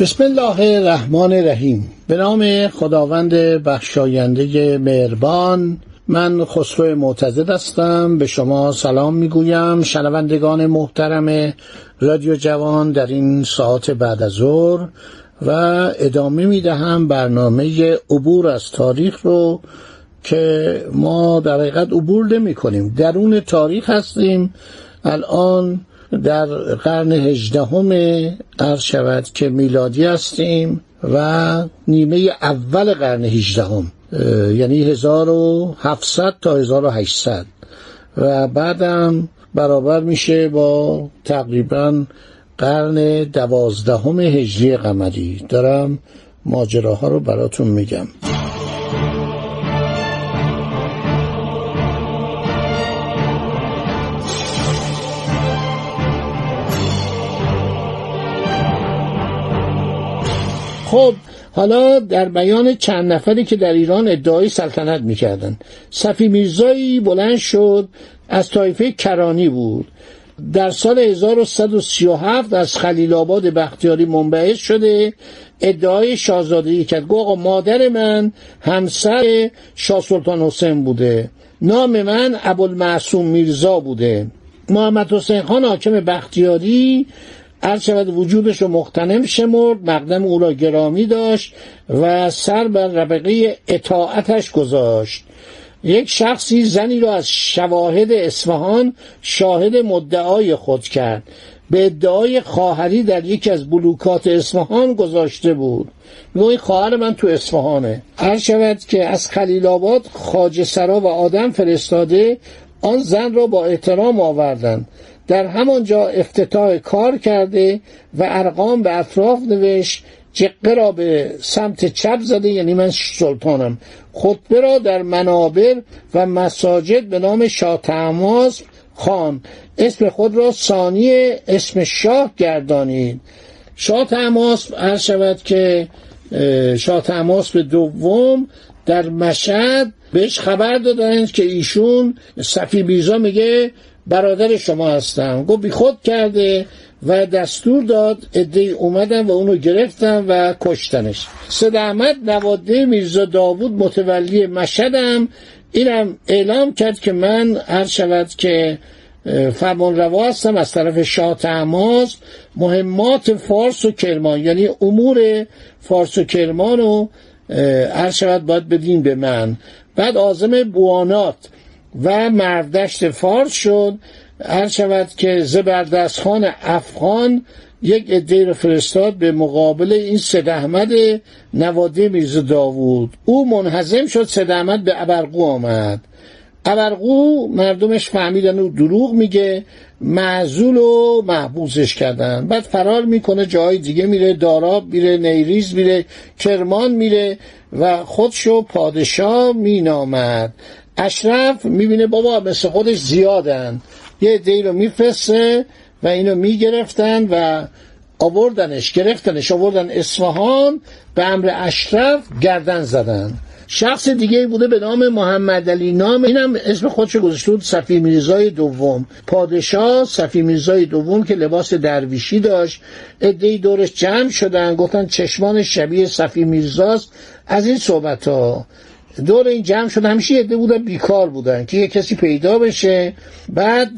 بسم الله الرحمن الرحیم. به نام خداوند بخشاینده مهربان من خسرو معتزد هستم. به شما سلام می‌گویم. شنوندگان محترم رادیو جوان در این ساعت بعد از ظهر و ادامه می‌دهم برنامه عبور از تاریخ رو که ما در حقیقت عبور نمی کنیم درون تاریخ هستیم. الان در قرن هجدهم عرض شود که میلادی هستیم و نیمه اول قرن هجدهم یعنی 1700 تا 1800 و بعدم برابر میشه با تقریبا قرن دوازدهم هجری قمری. دارم ماجراها رو براتون میگم. خب حالا در بیان چند نفری که در ایران ادعای سلطنت می‌کردن. صفی میرزایی بلند شد از طایفه کرانی بود. در سال 1137 از خلیل آباد بختیاری منبعث شده ادعای شاهزادگی کرد. گو مادر من همسر شاه سلطان حسین بوده. نام من ابوالمعصوم میرزا بوده. محمد حسین خان حاکم بختیاری هر شود وجودش رو مختنم شمرد مقدم او را گرامی داشت و سر بر ربقه اطاعتش گذاشت. یک شخصی زنی را از شواهد اصفهان شاهد مدعای خود کرد. به ادعای خواهری در یکی از بلوکات اصفهان گذاشته بود. این خواهر من تو اصفهانه. هر شود که از خلیل آباد خاج سرا و آدم فرستاده آن زن را با احترام آوردند. در همانجا افتتاح کار کرده و ارقام به اطراف نوشت جقه را به سمت چپ زده یعنی من سلطانم. خطبه را در منابر و مساجد به نام شاه خان اسم خود را ثانی اسم شاه گردانید. شاه تماس هر شود که شاه تماس به دوم در مشهد بهش خبر دادند که ایشون صفی بیزا میگه برادر شما هستم. گفت بی خود کرده و دستور داد عده اومدن و اونو گرفتن و کشتنش. سید احمد نواده میرزا داوود متولی مشهدم. اینم اعلام کرد که من هر شود که فرمان روا هستم از طرف شاه تماس مهمات فارس و کرمان یعنی امور فارس و کرمان رو هر شود باید بدین به من. بعد آزم بوانات و مردشت فارس شد. هر شود که زبردست خان افغان یک عده رو فرستاد به مقابل این سید احمد نواده میرز داوود. او منحزم شد سید احمد به ابرقو آمد. ابرقو مردمش فهمیدن او دروغ میگه معزول و محبوسش کردن. بعد فرار می‌کنه جای دیگه میره داراب میره نیریز میره کرمان میره و خودشو پادشاه مینامد. اشرف می‌بینه بابا مثل خودش زیادن. یه عده رو میفرسته و اینو می‌گرفتن و آوردنش گرفتنش آوردن اصفهان به امر اشرف گردن زدن. شخص دیگه بوده به نام محمد علی نام اینم اسم خودش گذاشته بود صفی میرزای دوم. پادشاه صفی میرزای دوم که لباس درویشی داشت. عدهای دورش جمع شدن گفتن چشمان شبیه صفی میرزاست از این صحبت ها دور این جمع شد. همیشه یه بودن بیکار بودن که یه کسی پیدا بشه. بعد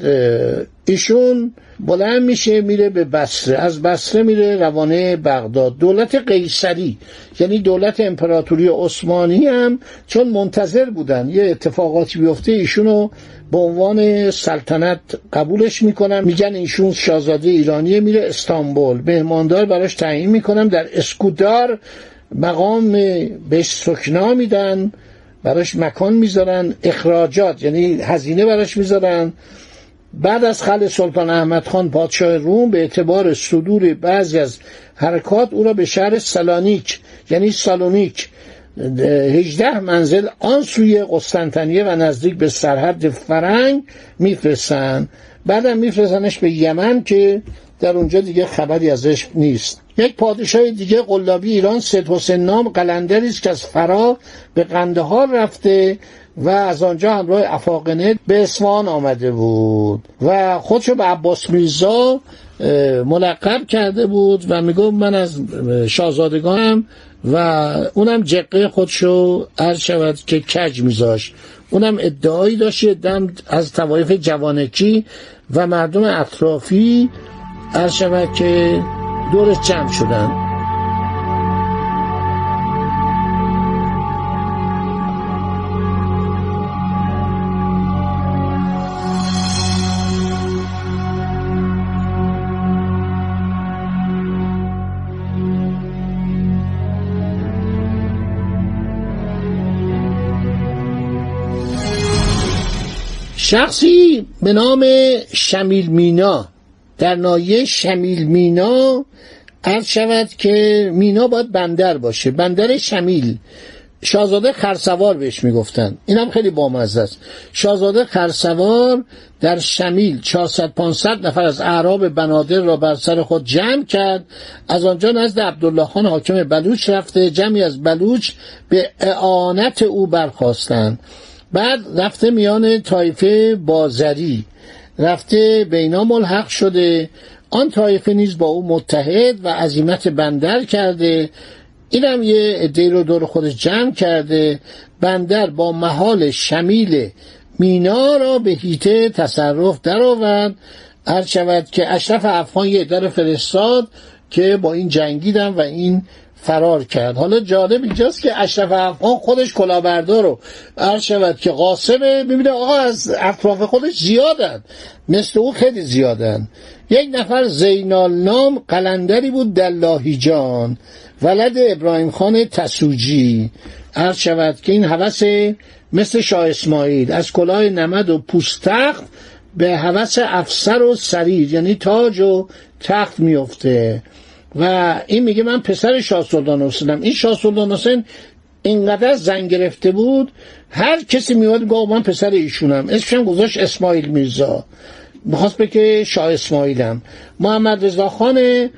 ایشون بلند میشه میره به بصره. از بصره میره روانه بغداد. دولت قیصری یعنی دولت امپراتوری عثمانی هم چون منتظر بودن یه اتفاقاتی بیفته ایشونو به عنوان سلطنت قبولش می‌کنن. میگن ایشون شاهزاده ایرانی میره استانبول. مهماندار براش تعیین می‌کنم در اسکودار مقام بهش سکنا میدن براش مکان می‌ذارن اخراجات یعنی هزینه براش می‌ذارن. بعد از خل سلطان احمد خان پادشاه روم به اعتبار صدور بعضی از حرکات او را به شهر سلانیک یعنی سالونیک هجده منزل آن سوی قسطنطنیه و نزدیک به سرحد فرنگ میفرستن. بعدم میفرستنش به یمن که در اونجا دیگه خبری ازش نیست. یک پادشاه دیگه قلابی ایران سید حسین نام قلندری است که از فرا به قندهار رفته و از آنجا همراه افاقنه به اصفهان آمده بود. و خودشو به عباس میرزا ملقب کرده بود و میگو من از شاهزادگانم و اونم جقه خودشو عرض شود که کج میذاش اونم ادعایی داشت دم از توایف جوانکی و مردم اطرافی عرض شود که دورش جمع شدن. شخصی به نام شمیل مینا. در نایه شمیل مینا عرض شود که مینا باید بندر باشه. بندر شمیل. شاهزاده خرسوار بهش می‌گفتن. اینم خیلی بامزه است. شاهزاده خرسوار در شمیل 400 500 نفر از اعراب بنادر را بر سر خود جمع کرد. از آنجا نزد عبدالله خان حاکم بلوچ رفته. جمعی از بلوچ به اعانت او برخواستند بعد رفته میان طایفه بازری. رفته بینا ملحق شده. آن طایفه نیز با او متحد و عظیمت بندر کرده. اینم یه عده رو دور خودش جمع کرده. بندر با محال شمیل مینا را به هیته تصرف درآورد. هر شود که اشرف افغان یه در فرستاد که با این جنگیدن و این فرار کرد. حالا جالب اینجاست که اشرف افغان خودش کلاهبردار رو عرض شود که قاسمه. ببینه آقا از اطراف خودش زیادن. مثل او خیلی زیادن. یک نفر زینال نام قلندری بود دلاهی جان. ولد ابراهیم خان تسوجی. عرض شود که این حوث مثل شاه اسماعیل. از کلاه نمد و پوستخت به حوث افسر و سریر. یعنی تاج و تخت میفته و این میگه من پسر شاه سلطان حسینم. این شاه سلطان حسین اینقدر زن گرفته بود هر کسی میواد گفت من پسر ایشونم. اسمشم گذاشت اسماعیل میرزا. می‌خواست بگه شاه اسماعیلم. محمد رضا خان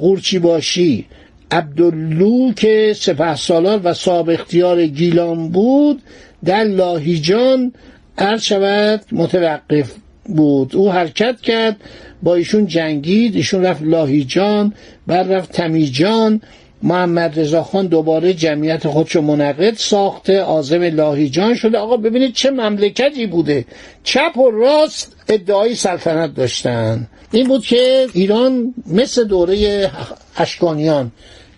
قورچی باشی عبداللو که سپه سالار و صاحب اختیار گیلان بود در لاهیجان عرض شود متوقف. بود. او حرکت کرد با ایشون جنگید ایشون رفت لاهیجان بعد رفت تمیجان محمد رضا خان دوباره جمعیت خودشو منقد ساخته آزم لاهیجان شده. آقا ببینید چه مملکتی بوده. چپ و راست ادعای سلطنت داشتن. این بود که ایران مثل دوره اشکانیان.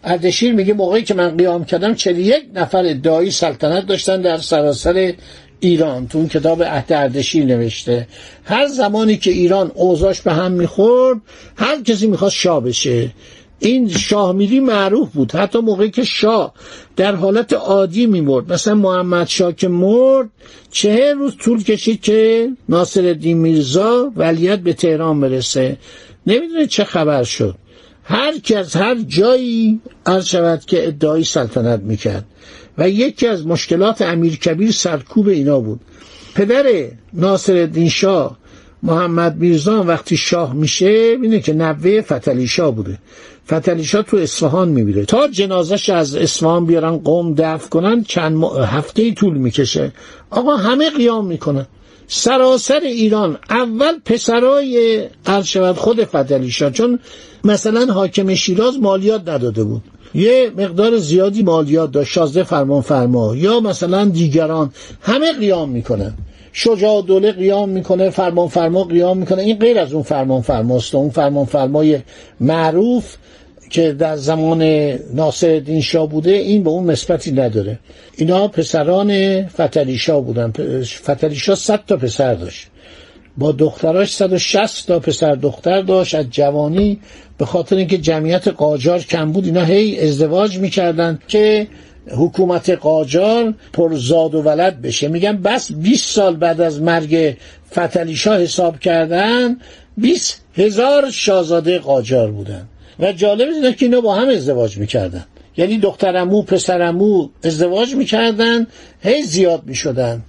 اردشیر میگه موقعی که من قیام کردم یک نفر ادعای سلطنت داشتن در سراسر ایران تو اون کتاب عهد اردشیر نوشته. هر زمانی که ایران اوضاش به هم می‌خورد هر کسی می‌خواست شاه بشه. این شاه میری معروف بود. حتی موقعی که شاه در حالت عادی میمرد. مثلا محمد شاه که مرد چه روز طول کشید که ناصر الدین میرزا ولیت به تهران برسه. نمی‌دونه چه خبر شد. هر کس هر جایی عرض شود که ادعای سلطنت می‌کرد. و یکی از مشکلات امیر کبیر سرکوب اینا بود. پدر ناصر الدین شاه محمد میرزا وقتی شاه میشه اینه که نوه فتلی شاه بوده. فتلی شاه تو اصفهان میبیره تا جنازش از اصفهان بیارن قوم دفع کنن چند هفته طول می‌کشه. آقا همه قیام می‌کنن. سراسر ایران اول پسرای عرض شود خود فتلی شاه چون مثلا حاکم شیراز مالیات نداده بود. یه مقدار زیادی مالیات داشت. شازده فرمان فرما. یا مثلا دیگران. همه قیام می‌کنن. شجاع دوله قیام می‌کنه فرمان فرما قیام می‌کنه. این غیر از اون فرمان فرماست اون فرمان فرمای معروف که در زمان ناصر شاه بوده این به اون نسبتی نداره. اینا پسران فتلیشا بودن. فتلیشا صد تا پسر داشت. با دختراش 160 تا پسر دختر داشت. از جوانی به خاطر اینکه جمعیت قاجار کم بود اینا هی ازدواج می‌کردن که حکومت قاجار پر زاد و ولد بشه. میگن بس 20 سال بعد از مرگ فتلی حساب کردن 20 هزار شاهزاده قاجار بودن. و جالب اینه که اینا با هم ازدواج می‌کردن. یعنی دخترمو پسرمو ازدواج می‌کردن هی زیاد می‌شدن.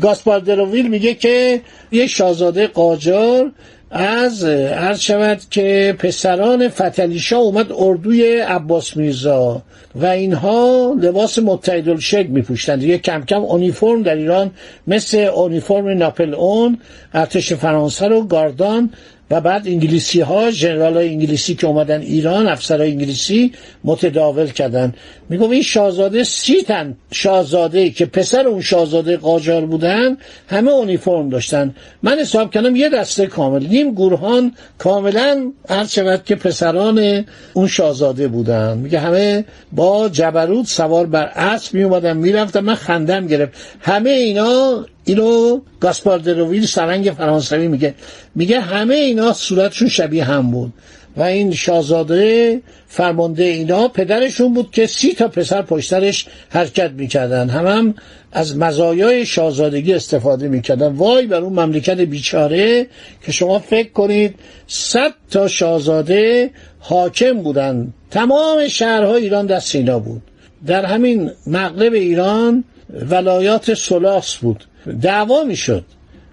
گاسپار دروویل میگه که یه شاهزاده قاجار از عرض شود که پسران فتلیشا اومد اردوی عباس میرزا و اینها لباس متحد شکل میپوشتند. یه کم کم اونیفرم در ایران مثل اونیفرم ناپل اون ارتش فرانسه رو گاردان و بعد انگلیسی ها جنرال های انگلیسی که اومدن ایران افسرهای انگلیسی متداول کردن. میگم این شاهزاده سی تن شاهزاده که پسر اون شاهزاده قاجار بودن همه اونیفرم داشتن. من حساب کردم یه دسته کامل. نیم گروهان کاملا هر شود که پسران اون شاهزاده بودن. میگه همه با جبروت سوار بر اسب می اومدن می‌رفتن. من خندم گرفت. همه اینا اینو گاسپار دروویل سرنگ فرانسوی میگه. میگه همه اینا صورتشون شبیه هم بود. و این شاهزاده فرمانده اینا پدرشون بود که سی تا پسر پشترش حرکت می‌کردن. هم هم از مزایای شاهزادگی استفاده می‌کردن. وای بر اون مملکت بیچاره که شما فکر کنید صد تا شاهزاده حاکم بودن. تمام شهرهای ایران دست اینا بود. در همین مغرب ایران ولایات سلاس بود. دعوا می‌شد.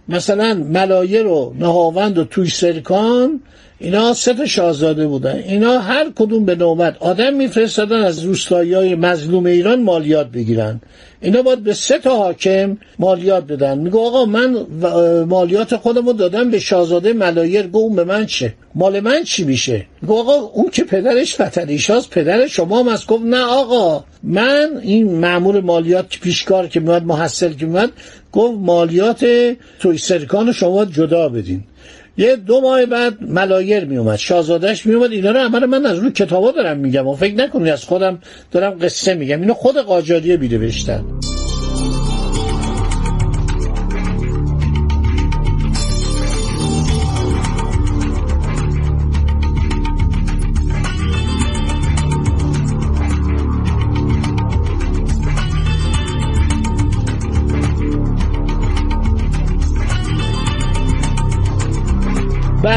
مثلا ملایر و نهاوند و توی سرکان اینا سه تا شاهزاده بودن. اینا هر کدوم به نوبت آدم میفرستادن از روستایی های مظلوم ایران مالیات بگیرن. اینا باید به سه تا حاکم مالیات بدن. میگه آقا من مالیات خودمو دادم به شاهزاده ملایر. گو اون به من چه؟ مال من چی میشه؟ میگه آقا اون که پدرش فتریشاست پدر شما هم از گفت نه آقا من این معمور مالیات پیشکار که میاد محصل که میاد گفت مالیات توی سرکان شما جدا بدین. یه دو ماه بعد ملایر می اومد شاهزادهش می اومد اینا رو عمل من از روی کتابا دارم میگم و فکر نکنید از خودم دارم قصه میگم. اینو خود قاجاریه بیده بشتن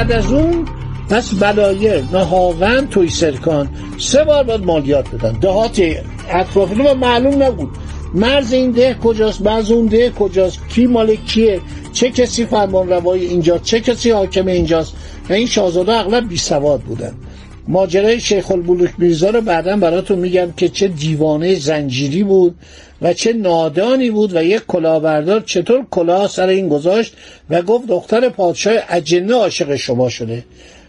بعد از اون پس بلایر نهاوند توی سرکان. سه بار باید مالیات بدن. دهات اطرافی و معلوم نبود. مرز این ده کجاست؟ بعض اون ده کجاست؟ کی مال کیه؟ چه کسی فرمان روای اینجا؟ چه کسی حاکم اینجاست؟ و این شاهزاده اغلب بی سواد بودن. ماجرای شیخ البلوک میرزا رو بعدا براتون میگم که چه دیوانه زنجیری بود و چه نادانی بود و یک کلاهبردار چطور کلاه سر این گذاشت و گفت دختر پادشاه اجنه عاشق شما شده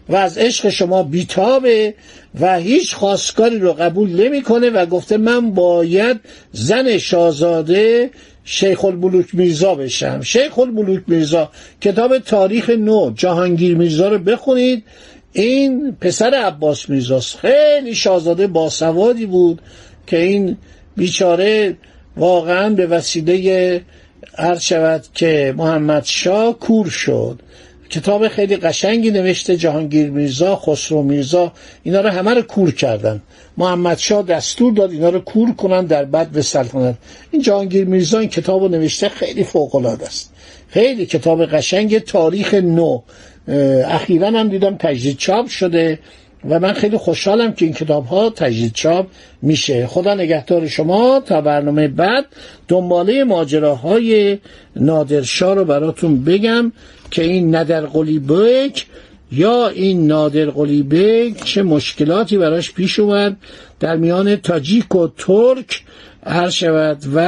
و از عشق شما بیتابه و هیچ خواستگاری رو قبول نمی‌کنه و گفته من باید زن شاهزاده شیخ البلوک میرزا بشم. شیخ البلوک میرزا کتاب تاریخ نو جهانگیر میرزا رو بخونید. این پسر عباس میرزاست خیلی شاهزاده باسوادی بود که این بیچاره واقعا به وسیله عرض شود که محمد شاه کور شد. کتاب خیلی قشنگی نوشته جهانگیر میرزا خسرو میرزا اینا رو همه رو کور کردن. محمد شاه دستور داد اینا رو کور کنن در بد به سلطنت این جهانگیر میرزا این کتاب رو نوشته خیلی فوق العاده است. خیلی کتاب قشنگ تاریخ نو. اخیرا هم دیدم تجدید چاپ شده و من خیلی خوشحالم که این کتاب ها تجدید چاپ میشه. خدا نگهدار شما تا برنامه بعد دنباله ماجراهای نادرشاه رو براتون بگم که این ندر قلیبک یا این نادر قلیبک چه مشکلاتی براش پیش اومد. در میان تاجیک و ترک هر شود و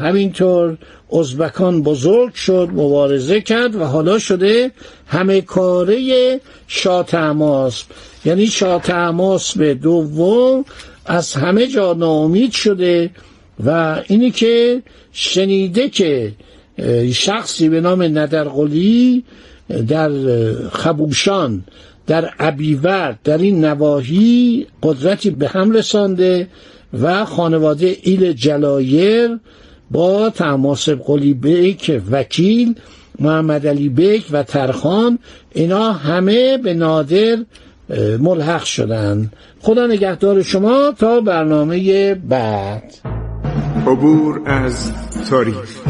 همینطور ازبکان بزرگ شد مبارزه کرد و حالا شده همه کاره شاه یعنی شاه به دوم از همه جا ناامید شده و اینی که شنیده که شخصی به نام ندرقلی در خبوشان در عبیور در این نواحی قدرتی به هم رسانده و خانواده ایل جلایر با تماسب قلی بیک وکیل محمد علی بیک و ترخان اینا همه به نادر ملحق شدن. خدا نگهدار شما تا برنامه بعد. عبور از تاریخ.